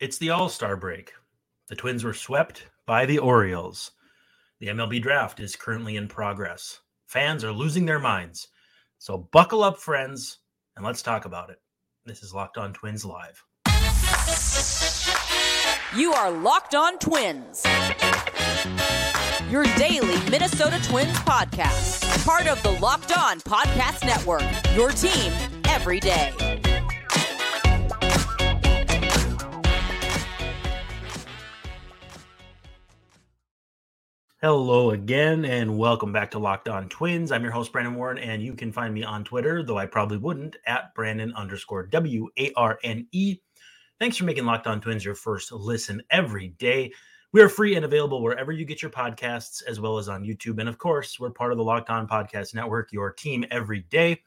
It's the All Star break. The Twins were swept by the Orioles. The MLB draft is currently in progress. Fans are losing their minds. So buckle up, friends, and let's talk about it. This is Locked On Twins Live. You are Locked On Twins, your daily Minnesota Twins podcast, part of the Locked On Podcast Network, your team every day. Hello again, and welcome back to Locked On Twins. I'm your host, Brandon Warne, and you can find me on Twitter, though I probably wouldn't, at Brandon underscore W A R N E. Thanks for making Locked On Twins your first listen every day. We are free and available wherever you get your podcasts, as well as on YouTube. And of course, we're part of the Locked On Podcast Network, your team every day.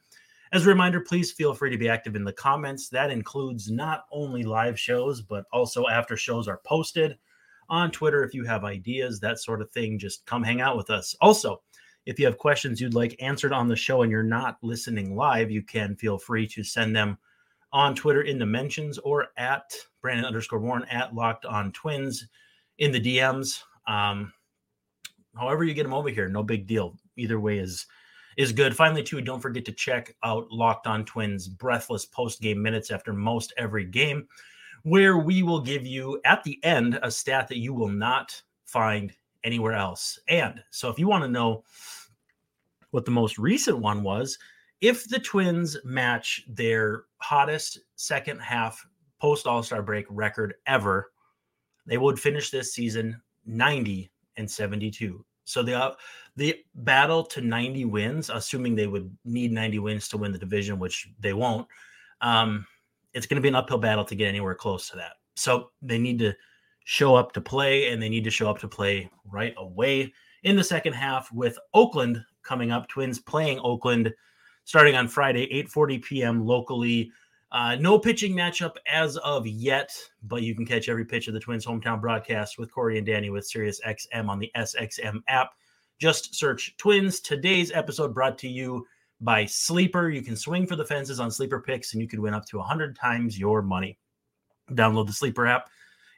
As a reminder, please feel free to be active in the comments. That includes not only live shows, but also after shows are posted on Twitter if you have ideas, that sort of thing. Just come hang out with us. Also, if you have questions you'd like answered on the show and you're not listening live, you can feel free to send them on Twitter in the mentions or at Brandon underscore Warne at Locked On Twins in the DMs. Um, however you get them over here, no big deal. Either way is is good. Finally, too, don't forget to check out Locked On Twins breathless post game minutes after most every game where we will give you at the end a stat that you will not find anywhere else. And so if you want to know what the most recent one was, if the Twins match their hottest second half post All Star break record ever, they would finish this season 90 and 72. So the uh, the battle to 90 wins, assuming they would need 90 wins to win the division, which they won't. Um, it's going to be an uphill battle to get anywhere close to that. So they need to show up to play, and they need to show up to play right away in the second half with Oakland coming up. Twins playing Oakland starting on Friday, 8:40 p.m. locally. Uh, no pitching matchup as of yet, but you can catch every pitch of the Twins hometown broadcast with Corey and Danny with Sirius XM on the SXM app. Just search Twins. Today's episode brought to you by Sleeper. You can swing for the fences on Sleeper picks, and you could win up to 100 times your money. Download the Sleeper app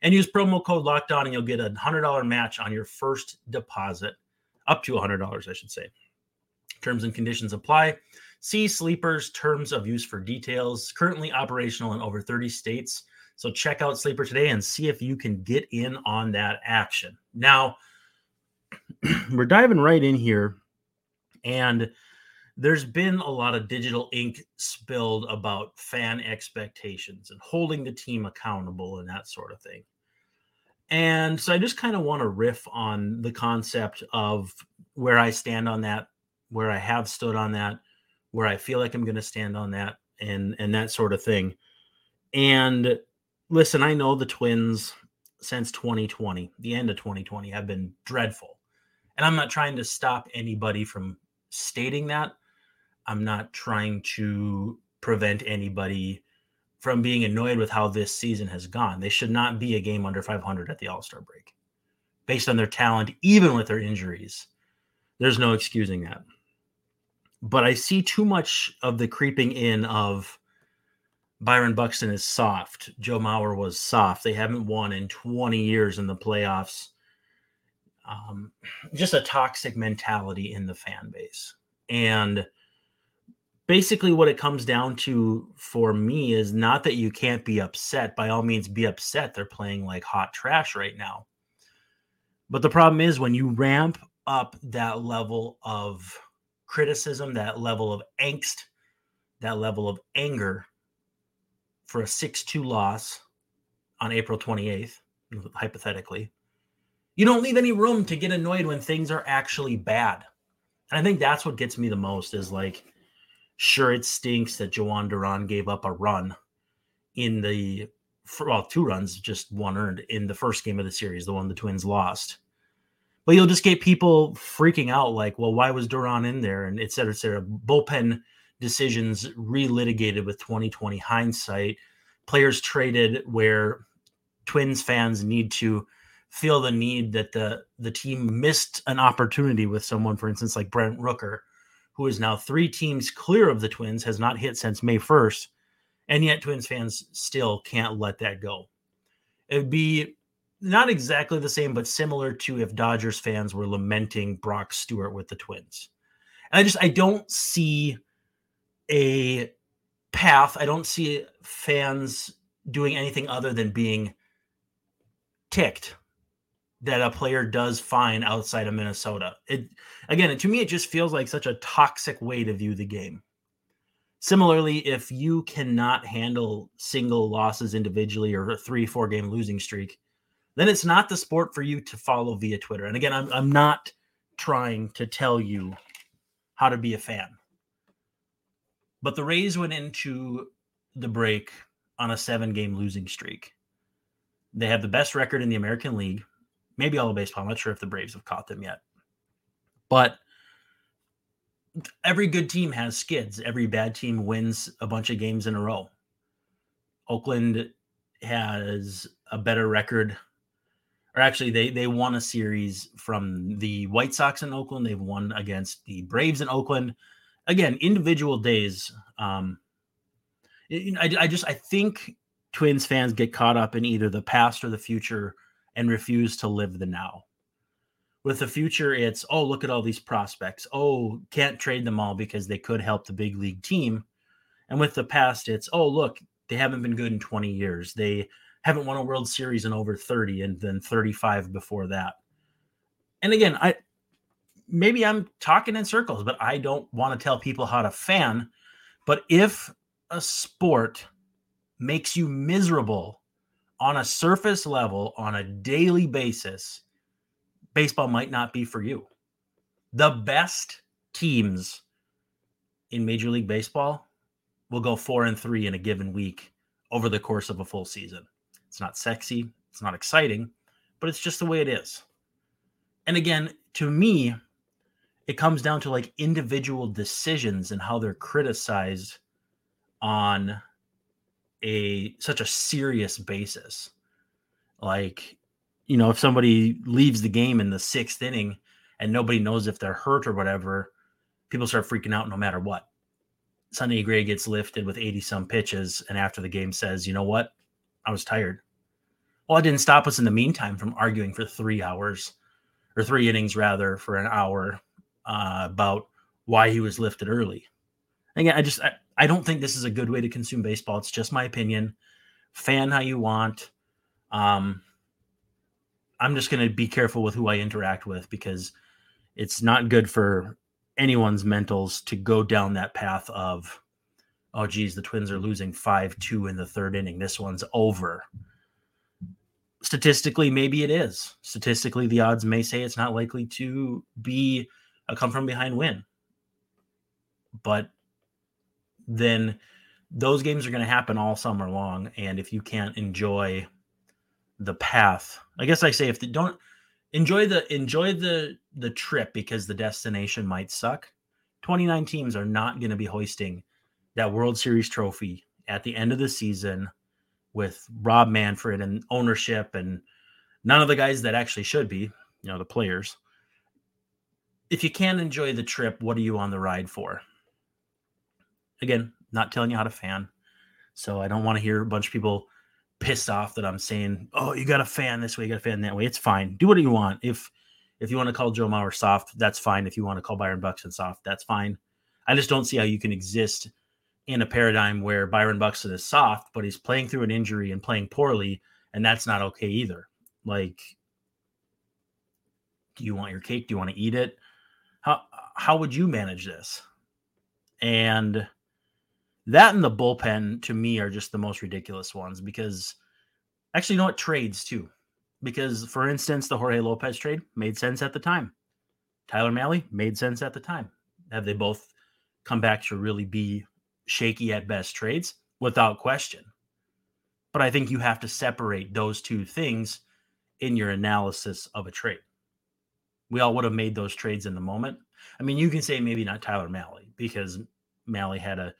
and use promo code Locked On, and you'll get a hundred dollar match on your first deposit, up to a hundred dollars, I should say. Terms and conditions apply. See Sleeper's terms of use for details. Currently operational in over 30 states. So check out Sleeper today and see if you can get in on that action. Now, we're diving right in here. And there's been a lot of digital ink spilled about fan expectations and holding the team accountable and that sort of thing. And so I just kind of want to riff on the concept of where I stand on that, where I have stood on that, where I feel like I'm going to stand on that and and that sort of thing. And listen, I know the Twins since 2020, the end of 2020 have been dreadful. And I'm not trying to stop anybody from stating that. I'm not trying to prevent anybody from being annoyed with how this season has gone. They should not be a game under 500 at the All Star break based on their talent, even with their injuries. There's no excusing that but I see too much of the creeping in of Byron Buxton is soft. Joe Mauer was soft. They haven't won in 20 years in the playoffs. Um, just a toxic mentality in the fan base. And basically, what it comes down to for me is not that you can't be upset. By all means, be upset. They're playing like hot trash right now. But the problem is when you ramp up that level of criticism, that level of angst, that level of anger for a 6 2 loss on April 28th, hypothetically, you don't leave any room to get annoyed when things are actually bad. And I think that's what gets me the most is like, sure, it stinks that Jhoan Duran gave up a run in the, well, two runs, just one earned in the first game of the series, the one the Twins lost but you'll just get people freaking out like, well, why was Duran in there? And et cetera, et cetera. Bullpen decisions relitigated with 2020 hindsight. Players traded where Twins fans need to feel the need that the the team missed an opportunity with someone, for instance, like Brent Rooker, who is now three teams clear of the Twins, has not hit since May 1st, and yet Twins fans still can't let that go. It'd be not exactly the same, but similar to if Dodgers fans were lamenting Brock Stewart with the Twins. And I just I don't see a path. I don't see fans doing anything other than being ticked that a player does fine outside of Minnesota. It again, to me, it just feels like such a toxic way to view the game. Similarly, if you cannot handle single losses individually or a three, four game losing streak, then it's not the sport for you to follow via Twitter. And again, I'm, I'm not trying to tell you how to be a fan. But the Rays went into the break on a seven game losing streak. They have the best record in the American League maybe all of baseball. I'm not sure if the Braves have caught them yet. But every good team has skids. Every bad team wins a bunch of games in a row. Oakland has a better record. Or actually, they they won a series from the White Sox in Oakland. They've won against the Braves in Oakland. Again, individual days. Um, I, I just I think Twins fans get caught up in either the past or the future and refuse to live the now. With the future, it's, oh, look at all these prospects. Oh, can't trade them all because they could help the big league team. And with the past, it's, oh, look, they haven't been good in 20 years. They haven't won a World Series in over 30 and then 35 before that. And again, I maybe I'm talking in circles, but I don't want to tell people how to fan. But if a sport makes you miserable on a surface level on a daily basis, baseball might not be for you. The best teams in Major League Baseball will go four and three in a given week over the course of a full season. It's not sexy, it's not exciting, but it's just the way it is. And again, to me, it comes down to like individual decisions and how they're criticized on a such a serious basis. Like, you know, if somebody leaves the game in the sixth inning and nobody knows if they're hurt or whatever, people start freaking out no matter what. Sonny Gray gets lifted with 80 some pitches, and after the game says, you know what? I was tired. Well, it didn't stop us in the meantime from arguing for three hours or three innings rather for an hour uh, about why he was lifted early. Again, I just I, I don't think this is a good way to consume baseball. It's just my opinion. Fan how you want. Um, I'm just going to be careful with who I interact with because it's not good for anyone's mentals to go down that path of, oh, geez, the Twins are losing 5 2 in the third inning. This one's over. Statistically, maybe it is. Statistically, the odds may say it's not likely to be a come from behind win. But then those games are going to happen all summer long. And if you can't enjoy the path, I guess I say if they don't enjoy the enjoy the the trip because the destination might suck. 29 teams are not going to be hoisting that World Series trophy at the end of the season with Rob Manfred and ownership and none of the guys that actually should be, you know, the players. If you can't enjoy the trip, what are you on the ride for? Again, not telling you how to fan. So I don't want to hear a bunch of people pissed off that I'm saying, "Oh, you got a fan this way, you got a fan that way." It's fine. Do what you want. If if you want to call Joe Mauer soft, that's fine. If you want to call Byron Buxton soft, that's fine. I just don't see how you can exist in a paradigm where Byron Buxton is soft, but he's playing through an injury and playing poorly, and that's not okay either. Like, do you want your cake? Do you want to eat it? How how would you manage this? And that and the bullpen to me are just the most ridiculous ones because actually, you know what? Trades too. Because, for instance, the Jorge Lopez trade made sense at the time. Tyler Mahle made sense at the time. Have they both come back to really be shaky at best trades? Without question. But I think you have to separate those two things in your analysis of a trade. We all would have made those trades in the moment. I mean, you can say maybe not Tyler Mahle because Mahle had a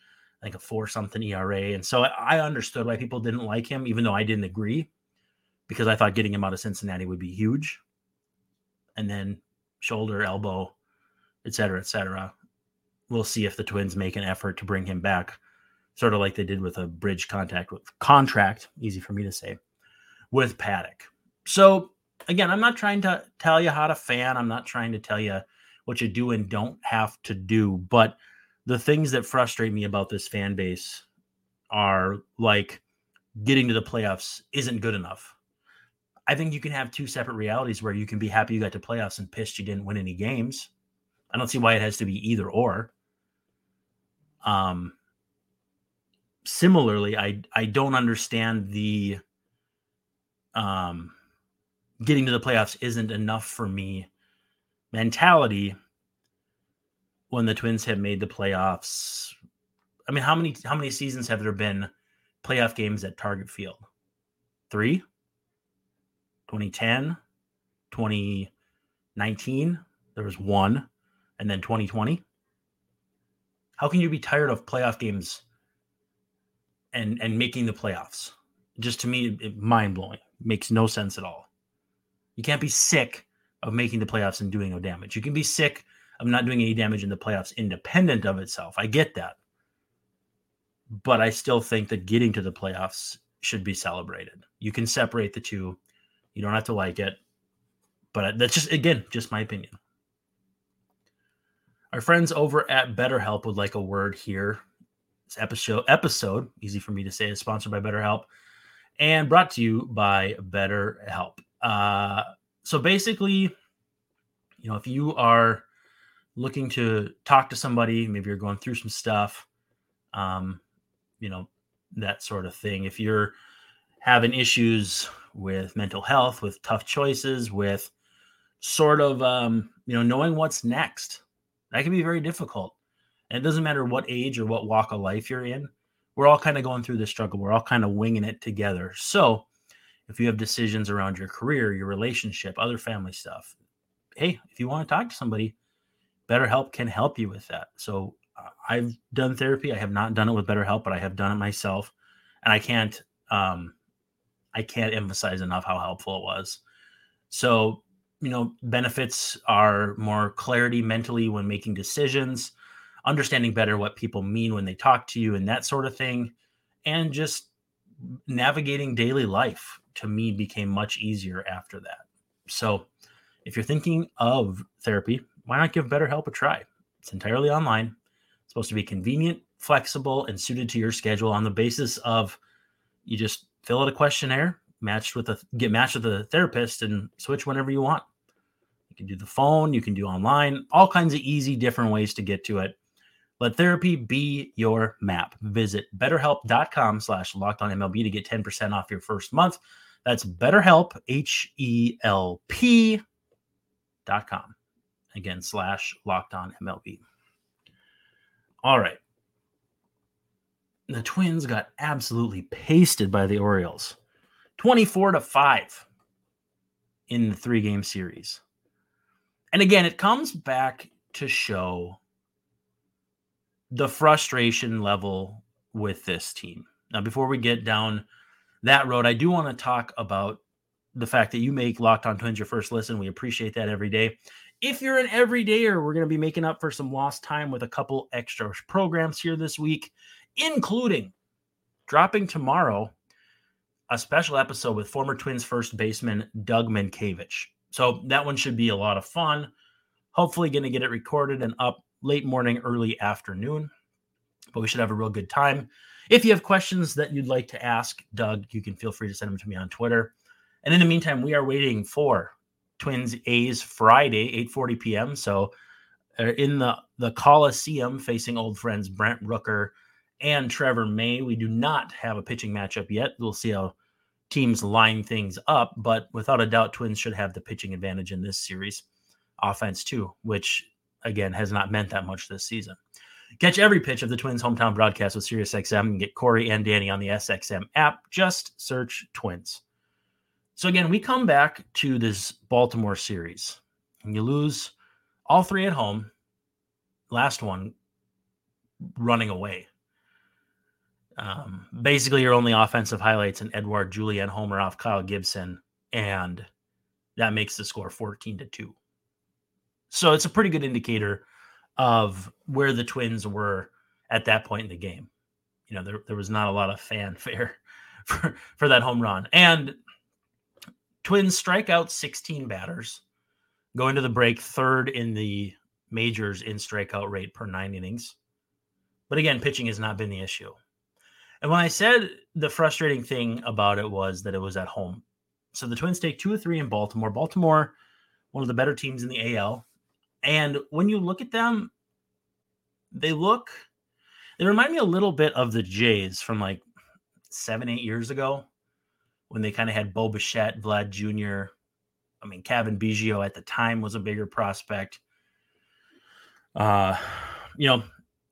like a four something ERA. And so I understood why people didn't like him, even though I didn't agree, because I thought getting him out of Cincinnati would be huge. And then shoulder, elbow, et cetera, et cetera. We'll see if the Twins make an effort to bring him back, sort of like they did with a bridge contact with contract. Easy for me to say with Paddack. So again, I'm not trying to tell you how to fan. I'm not trying to tell you what you do and don't have to do. But the things that frustrate me about this fan base are like getting to the playoffs isn't good enough. I think you can have two separate realities where you can be happy you got to playoffs and pissed you didn't win any games. I don't see why it has to be either or. Um similarly, I I don't understand the um getting to the playoffs isn't enough for me mentality when the Twins have made the playoffs. I mean, how many how many seasons have there been playoff games at Target Field? 3 2010, 2019, there was one, and then 2020. How can you be tired of playoff games and and making the playoffs? Just to me, it, mind blowing. Makes no sense at all. You can't be sick of making the playoffs and doing no damage. You can be sick of not doing any damage in the playoffs independent of itself. I get that. But I still think that getting to the playoffs should be celebrated. You can separate the two. You don't have to like it. But that's just, again, just my opinion. Our friends over at BetterHelp would like a word here. This episode, episode, easy for me to say, is sponsored by BetterHelp and brought to you by BetterHelp. Uh, so basically, you know, if you are looking to talk to somebody, maybe you're going through some stuff, um, you know, that sort of thing. If you're having issues with mental health, with tough choices, with sort of, um, you know, knowing what's next, that can be very difficult. And it doesn't matter what age or what walk of life you're in. We're all kind of going through this struggle. We're all kind of winging it together. So, if you have decisions around your career, your relationship, other family stuff, hey, if you want to talk to somebody, BetterHelp can help you with that. So uh, I've done therapy. I have not done it with BetterHelp, but I have done it myself, and I can't um, I can't emphasize enough how helpful it was. So you know, benefits are more clarity mentally when making decisions, understanding better what people mean when they talk to you, and that sort of thing, and just navigating daily life to me became much easier after that. So, if you're thinking of therapy, why not give BetterHelp a try? It's entirely online. It's supposed to be convenient, flexible, and suited to your schedule on the basis of you just fill out a questionnaire, matched with a get matched with a therapist, and switch whenever you want. You can do the phone, you can do online, all kinds of easy, different ways to get to it. Let therapy be your map. Visit betterhelp.com slash locked on MLB to get 10% off your first month. That's BetterHelp, H E L P dot com. Again, slash locked on MLB. All right. The Twins got absolutely pasted by the Orioles 24 to 5 in the three game series. And again, it comes back to show the frustration level with this team. Now, before we get down that road, I do want to talk about the fact that you make Locked On Twins your first listen. We appreciate that every day. If you're an everydayer, we're going to be making up for some lost time with a couple extra programs here this week, including dropping tomorrow a special episode with former Twins first baseman Doug Mientkiewicz. So that one should be a lot of fun. Hopefully, going to get it recorded and up late morning, early afternoon. But we should have a real good time. If you have questions that you'd like to ask Doug, you can feel free to send them to me on Twitter. And in the meantime, we are waiting for Twins A's Friday, 8:40 p.m. So uh, in the the Coliseum, facing old friends Brent Rooker and Trevor May. We do not have a pitching matchup yet. We'll see how teams line things up, but without a doubt, Twins should have the pitching advantage in this series. Offense too, which again has not meant that much this season. Catch every pitch of the Twins hometown broadcast with SiriusXM and get Corey and Danny on the SXM app. Just search Twins. So again, we come back to this Baltimore series, and you lose all three at home. Last one running away. Um, basically, your only offensive highlights an Edouard Julien homer off Kyle Gibson, and that makes the score 14 to 2. So it's a pretty good indicator of where the Twins were at that point in the game. You know, there, there was not a lot of fanfare for, for that home run. And Twins strike out 16 batters, go into the break third in the majors in strikeout rate per nine innings. But again, pitching has not been the issue. And when I said the frustrating thing about it was that it was at home. So the Twins take two or three in Baltimore. Baltimore, one of the better teams in the AL. And when you look at them, they look, they remind me a little bit of the Jays from like seven, eight years ago when they kind of had Bo Bichette, Vlad Jr. I mean, Cavan Biggio at the time was a bigger prospect. Uh, you know,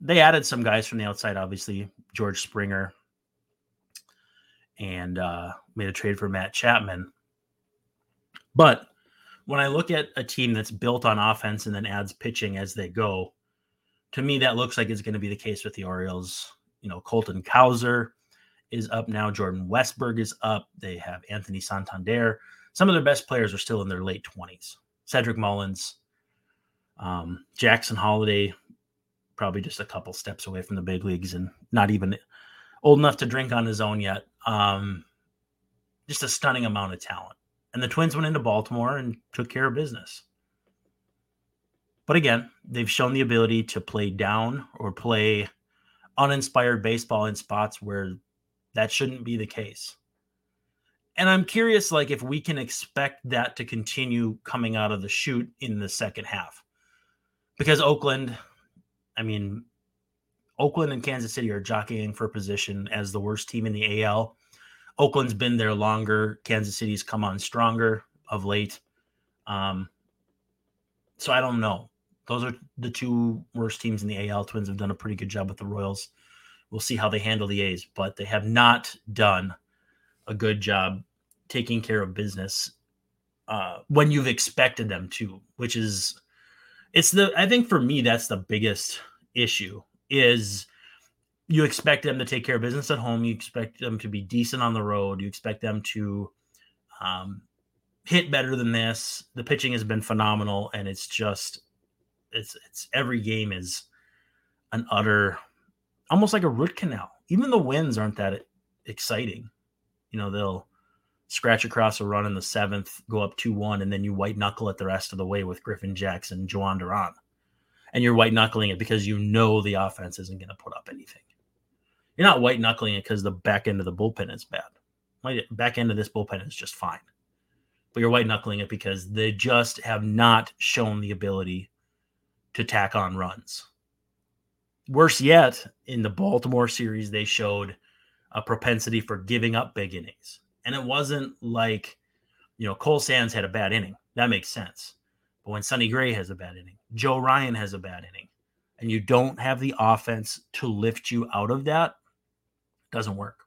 they added some guys from the outside, obviously, George Springer, and uh, made a trade for Matt Chapman. But when I look at a team that's built on offense and then adds pitching as they go, to me, that looks like it's going to be the case with the Orioles. You know, Colton Cowser is up now. Jordan Westburg is up. They have Anthony Santander. Some of their best players are still in their late 20s. Cedric Mullins, um, Jackson Holliday, probably just a couple steps away from the big leagues and not even old enough to drink on his own yet. Um, just a stunning amount of talent. And the Twins went into Baltimore and took care of business. But again, they've shown the ability to play down or play uninspired baseball in spots where that shouldn't be the case. And I'm curious, like, if we can expect that to continue coming out of the shoot in the second half. Because Oakland, I mean, Oakland and Kansas City are jockeying for position as the worst team in the AL. Oakland's been there longer. Kansas City's come on stronger of late. Um, so I don't know. Those are the two worst teams in the AL. Twins have done a pretty good job with the Royals. We'll see how they handle the A's, but they have not done a good job taking care of business uh, when you've expected them to, which is it's the I think for me that's the biggest issue is you expect them to take care of business at home. You expect them to be decent on the road. You expect them to um, hit better than this. The pitching has been phenomenal, and it's just it's it's every game is an utter almost like a root canal. Even the wins aren't that exciting. You know, they'll scratch across a run in the seventh, go up 2 1, and then you white knuckle it the rest of the way with Griffin Jackson, Jhoan Duran and you're white knuckling it because you know the offense isn't going to put up anything. You're not white knuckling it because the back end of the bullpen is bad. My back end of this bullpen is just fine. But you're white knuckling it because they just have not shown the ability to tack on runs. Worse yet, in the Baltimore series, they showed a propensity for giving up big innings. And it wasn't like, you know, Cole Sands had a bad inning. That makes sense. But when Sonny Gray has a bad inning, Joe Ryan has a bad inning, and you don't have the offense to lift you out of that, doesn't work.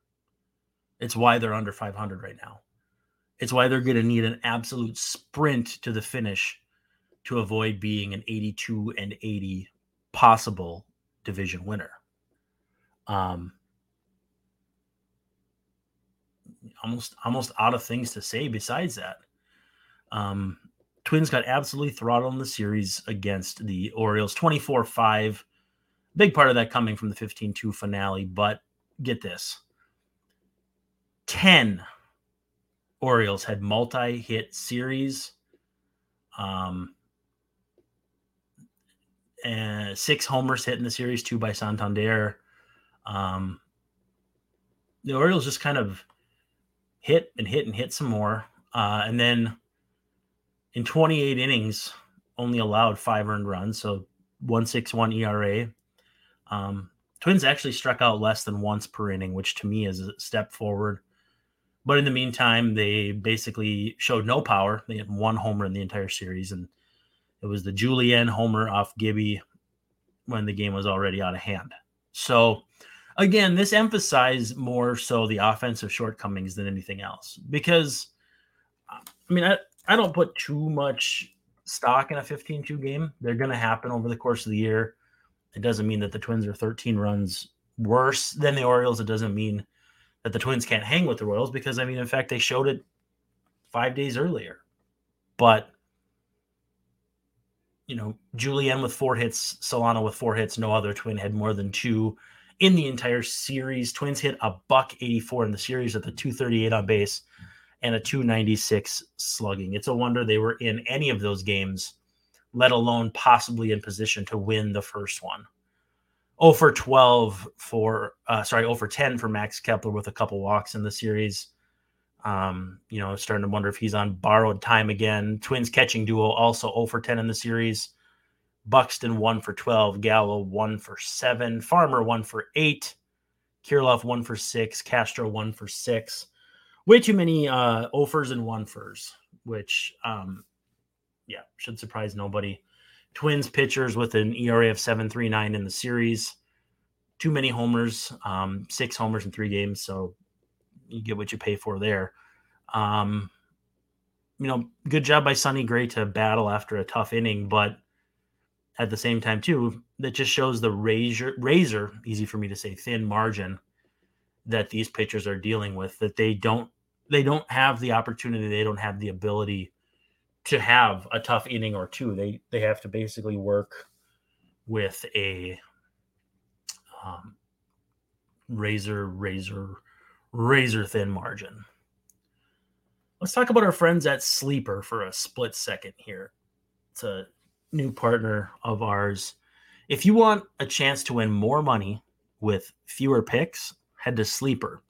It's why they're under 500 right now. It's why they're going to need an absolute sprint to the finish to avoid being an 82 and 80 possible division winner. Um, almost almost out of things to say besides that. Um, Twins got absolutely throttled in the series against the Orioles 24 5. Big part of that coming from the 15 2 finale. But get this 10 Orioles had multi hit series. Um, and six homers hit in the series, two by Santander. Um, the Orioles just kind of hit and hit and hit some more. Uh, and then in 28 innings, only allowed five earned runs, so 161 ERA. Um, Twins actually struck out less than once per inning, which to me is a step forward. But in the meantime, they basically showed no power. They had one homer in the entire series, and it was the Julien homer off Gibby when the game was already out of hand. So, again, this emphasized more so the offensive shortcomings than anything else. Because, I mean, I, I don't put too much stock in a 15-2 game. They're going to happen over the course of the year. It doesn't mean that the Twins are 13 runs worse than the Orioles. It doesn't mean that the Twins can't hang with the Royals because I mean, in fact, they showed it five days earlier. But you know, Julien with four hits, Solano with four hits. No other Twin had more than two in the entire series. Twins hit a buck 84 in the series at the 238 on base and a 296 slugging. It's a wonder they were in any of those games, let alone possibly in position to win the first one. 0 for 12 for, uh, sorry, 0 for 10 for Max Kepler with a couple walks in the series. Um, you know, starting to wonder if he's on borrowed time again. Twins catching duo also 0 for 10 in the series. Buxton 1 for 12. Gallo 1 for 7. Farmer 1 for 8. Kirilloff 1 for 6. Castro 1 for 6. Way too many uh, offers and one furs, which, um, yeah, should surprise nobody. Twins pitchers with an ERA of 7.39 in the series. Too many homers, um, six homers in three games. So you get what you pay for there. Um, you know, good job by Sonny Gray to battle after a tough inning, but at the same time, too, that just shows the razor, razor, easy for me to say, thin margin that these pitchers are dealing with. That they don't, they don't have the opportunity, they don't have the ability to have a tough inning or two. They they have to basically work with a um, razor razor razor thin margin. Let's talk about our friends at Sleeper for a split second here. It's a new partner of ours. If you want a chance to win more money with fewer picks, head to Sleeper,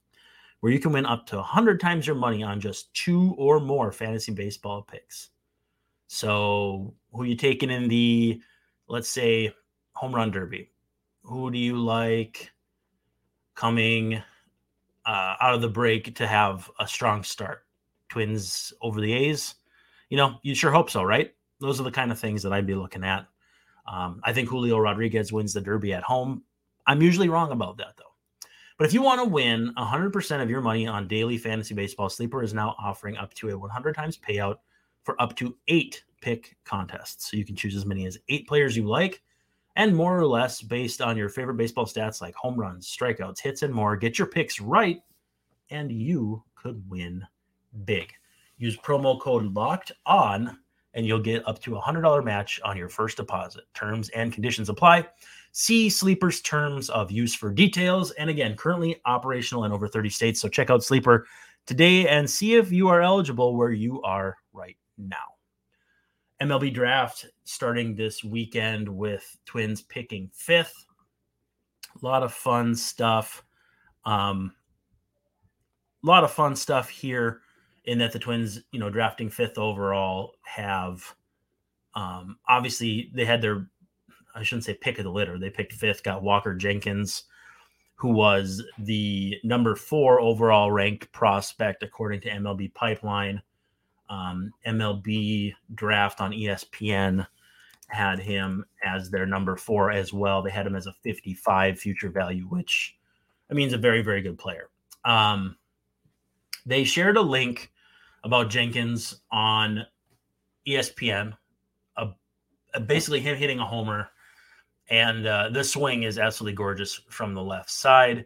where you can win up to 100 times your money on just two or more fantasy baseball picks. So, who are you taking in the, let's say, home run derby? Who do you like coming uh, out of the break to have a strong start? Twins over the A's? You know, you sure hope so, right? Those are the kind of things that I'd be looking at. Um, I think Julio Rodriguez wins the Derby at home. I'm usually wrong about that, though. But if you want to win 100% of your money on daily fantasy baseball, Sleeper is now offering up to a 100 times payout for up to eight pick contests. So you can choose as many as eight players you like and more or less based on your favorite baseball stats like home runs, strikeouts, hits, and more. Get your picks right, and you could win big. Use promo code locked on, and you'll get up to a $100 match on your first deposit. Terms and conditions apply. See Sleeper's terms of use for details. And again, currently operational in over 30 states. So check out Sleeper today and see if you are eligible where you are right now. MLB draft starting this weekend with Twins picking fifth. A lot of fun stuff. Um, a lot of fun stuff here in that the Twins, you know, drafting fifth overall have um, obviously they had their I shouldn't say pick of the litter. They picked fifth, got Walker Jenkins, who was the number four overall ranked prospect according to MLB Pipeline um, MLB draft on ESPN had him as their number four as well. They had him as a 55 future value, which I mean is a very, very good player. Um, they shared a link about Jenkins on ESPN, a basically him hitting a homer, and uh, the swing is absolutely gorgeous from the left side.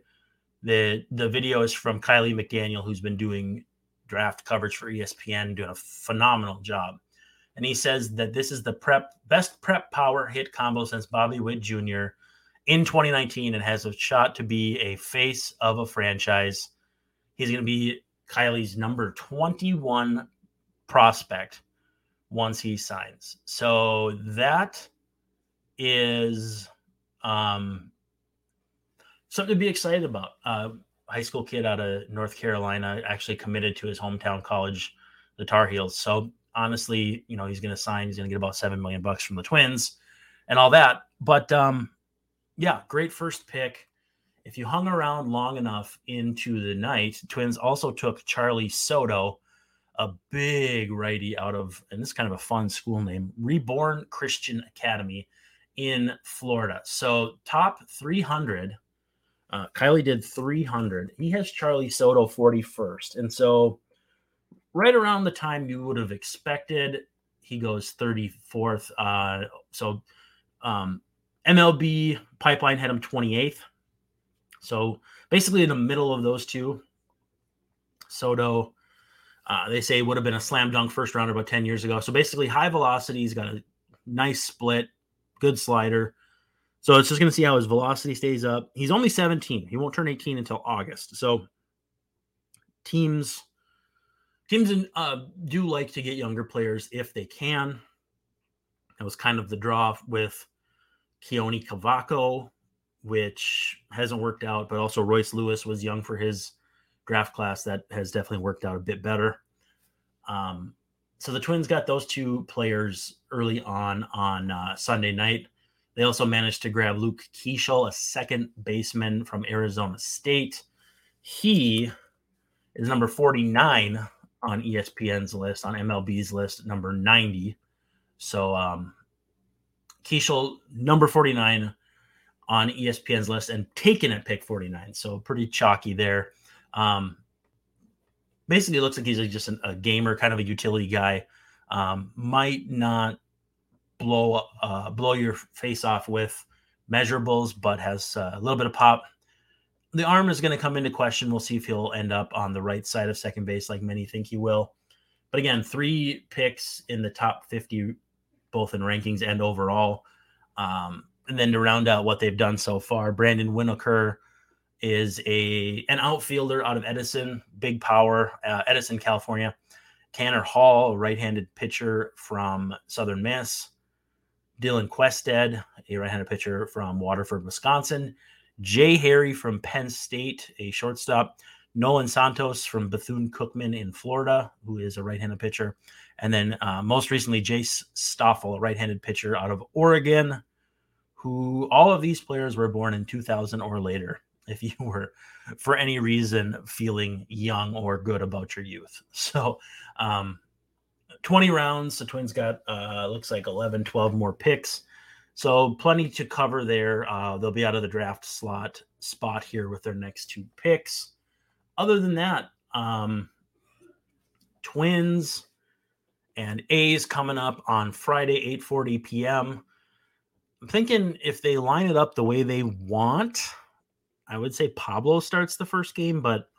the The video is from Kiley McDaniel, who's been doing draft coverage for ESPN, doing a phenomenal job. And he says that this is the prep best prep power hit combo since Bobby Witt Jr. in 2019 and has a shot to be a face of a franchise. He's going to be Kiley's number 21 prospect once he signs. So that is um, something to be excited about. Uh, high school kid out of North Carolina, actually committed to his hometown college, the Tar Heels. So honestly, you know, he's going to sign. He's going to get about seven million bucks from the Twins, and all that. But um, yeah, great first pick. If you hung around long enough into the night, Twins also took Charlie Soto, a big righty out of, and this is kind of a fun school name, Reborn Christian Academy in Florida. So top 300 uh, Kiley did 300. He has Charlie Soto 41st. And so, right around the time you would have expected, he goes 34th. Uh, so, um, MLB Pipeline had him 28th. So, basically, in the middle of those two, Soto, uh, they say would have been a slam dunk first rounder about 10 years ago. So, basically, high velocity. He's got a nice split, good slider. So it's just going to see how his velocity stays up. He's only 17. He won't turn 18 until August. So teams teams uh, do like to get younger players if they can. That was kind of the draw with Keoni Cavaco, which hasn't worked out, but also Royce Lewis was young for his draft class. That has definitely worked out a bit better. Um, so the Twins got those two players early on on uh, Sunday night. They also managed to grab Luke Keaschall, a second baseman from Arizona State. He is number 49 on ESPN's list, on MLB's list, number 90. So um, Keaschall, number 49 on ESPN's list and taken at pick 49. So pretty chalky there. Um, basically, looks like he's just an, a gamer, kind of a utility guy. Um, might not blow uh, blow your face off with measurables, but has uh, a little bit of pop the arm is going to come into question. We'll see if he'll end up on the right side of second base, like many think he will. But again, three picks in the top 50, both in rankings and overall. Um, and then to round out what they've done so far, Brandon Winokur is a an outfielder out of Edison, big power, uh, Edison, California. Tanner Hall, a right-handed pitcher from Southern Miss. Dylan Questad, a right-handed pitcher from Waterford, Wisconsin. Jay Harry from Penn State, a shortstop. Nolan Santos from Bethune Cookman in Florida, who is a right-handed pitcher, and then uh, most recently Jace Stoffel, a right-handed pitcher out of Oregon. Who all of these players were born in 2000 or later. If you were, for any reason, feeling young or good about your youth, so um, 20 rounds. The Twins got uh, looks like 11, 12 more picks. So plenty to cover there. Uh, they'll be out of the draft slot spot here with their next two picks. Other than that, um, Twins and A's coming up on Friday, 8:40 p.m. I'm thinking if they line it up the way they want, I would say Pablo starts the first game, but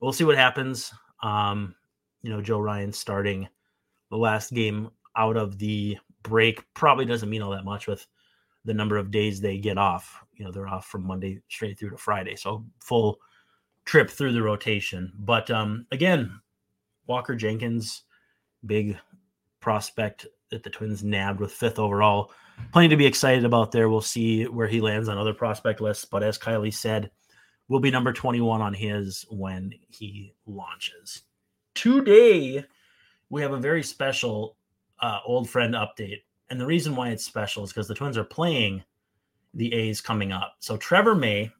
we'll see what happens. Um, you know, Joe Ryan starting the last game out of the break probably doesn't mean all that much with the number of days they get off. You know, they're off from Monday straight through to Friday. So full trip through the rotation. But um, again, Walker Jenkins, big prospect that the Twins nabbed with fifth overall. Plenty to be excited about there. We'll see where he lands on other prospect lists. But as Kiley said, we'll be number 21 on his when he launches. Today, we have a very special uh, old friend update. And the reason why it's special is because the Twins are playing the A's coming up. So Trevor May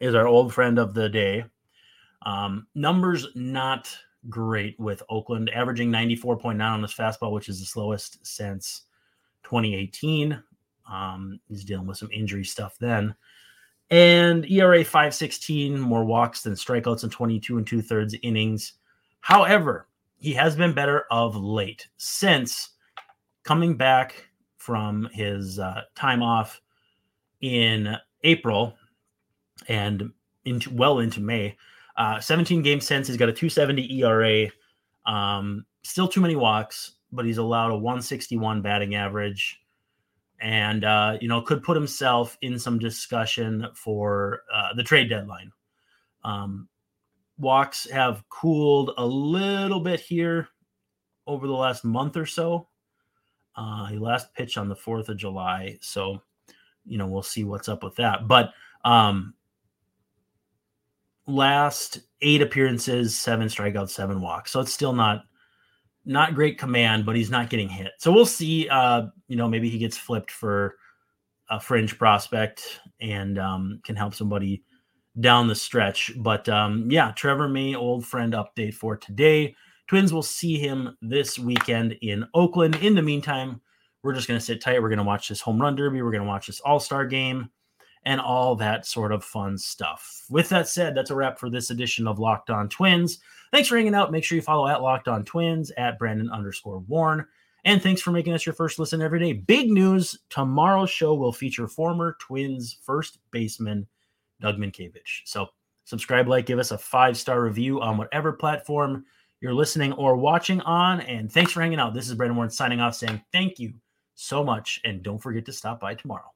is our old friend of the day. Um, numbers not great with Oakland, averaging 94.9 on his fastball, which is the slowest since 2018. Um, he's dealing with some injury stuff then. And ERA 516, more walks than strikeouts in 22 and two thirds innings. However, he has been better of late since coming back from his uh, time off in April and into well into May. Uh, 17 games since he's got a 270 ERA. Um, still too many walks, but he's allowed a 161 batting average, and uh, you know could put himself in some discussion for uh, the trade deadline. Um, walks have cooled a little bit here over the last month or so. Uh, he last pitched on the 4th of July. So, you know, we'll see what's up with that. But um, last eight appearances, seven strikeouts, seven walks. So it's still not not great command, but he's not getting hit. So we'll see. Uh, you know, maybe he gets flipped for a fringe prospect and um, can help somebody down the stretch. But um, yeah, Trevor May, old friend update for today. Twins will see him this weekend in Oakland. In the meantime, we're just going to sit tight. We're going to watch this home run derby. We're going to watch this all star game and all that sort of fun stuff. With that said, that's a wrap for this edition of Locked On Twins. Thanks for hanging out. Make sure you follow at Locked On Twins at Brandon underscore Warne. And thanks for making us your first listen every day. Big news tomorrow's show will feature former Twins first baseman Doug Mientkiewicz. So subscribe, like, give us a five star review on whatever platform you're listening or watching on. And thanks for hanging out. This is Brandon Warne signing off saying thank you so much. And don't forget to stop by tomorrow.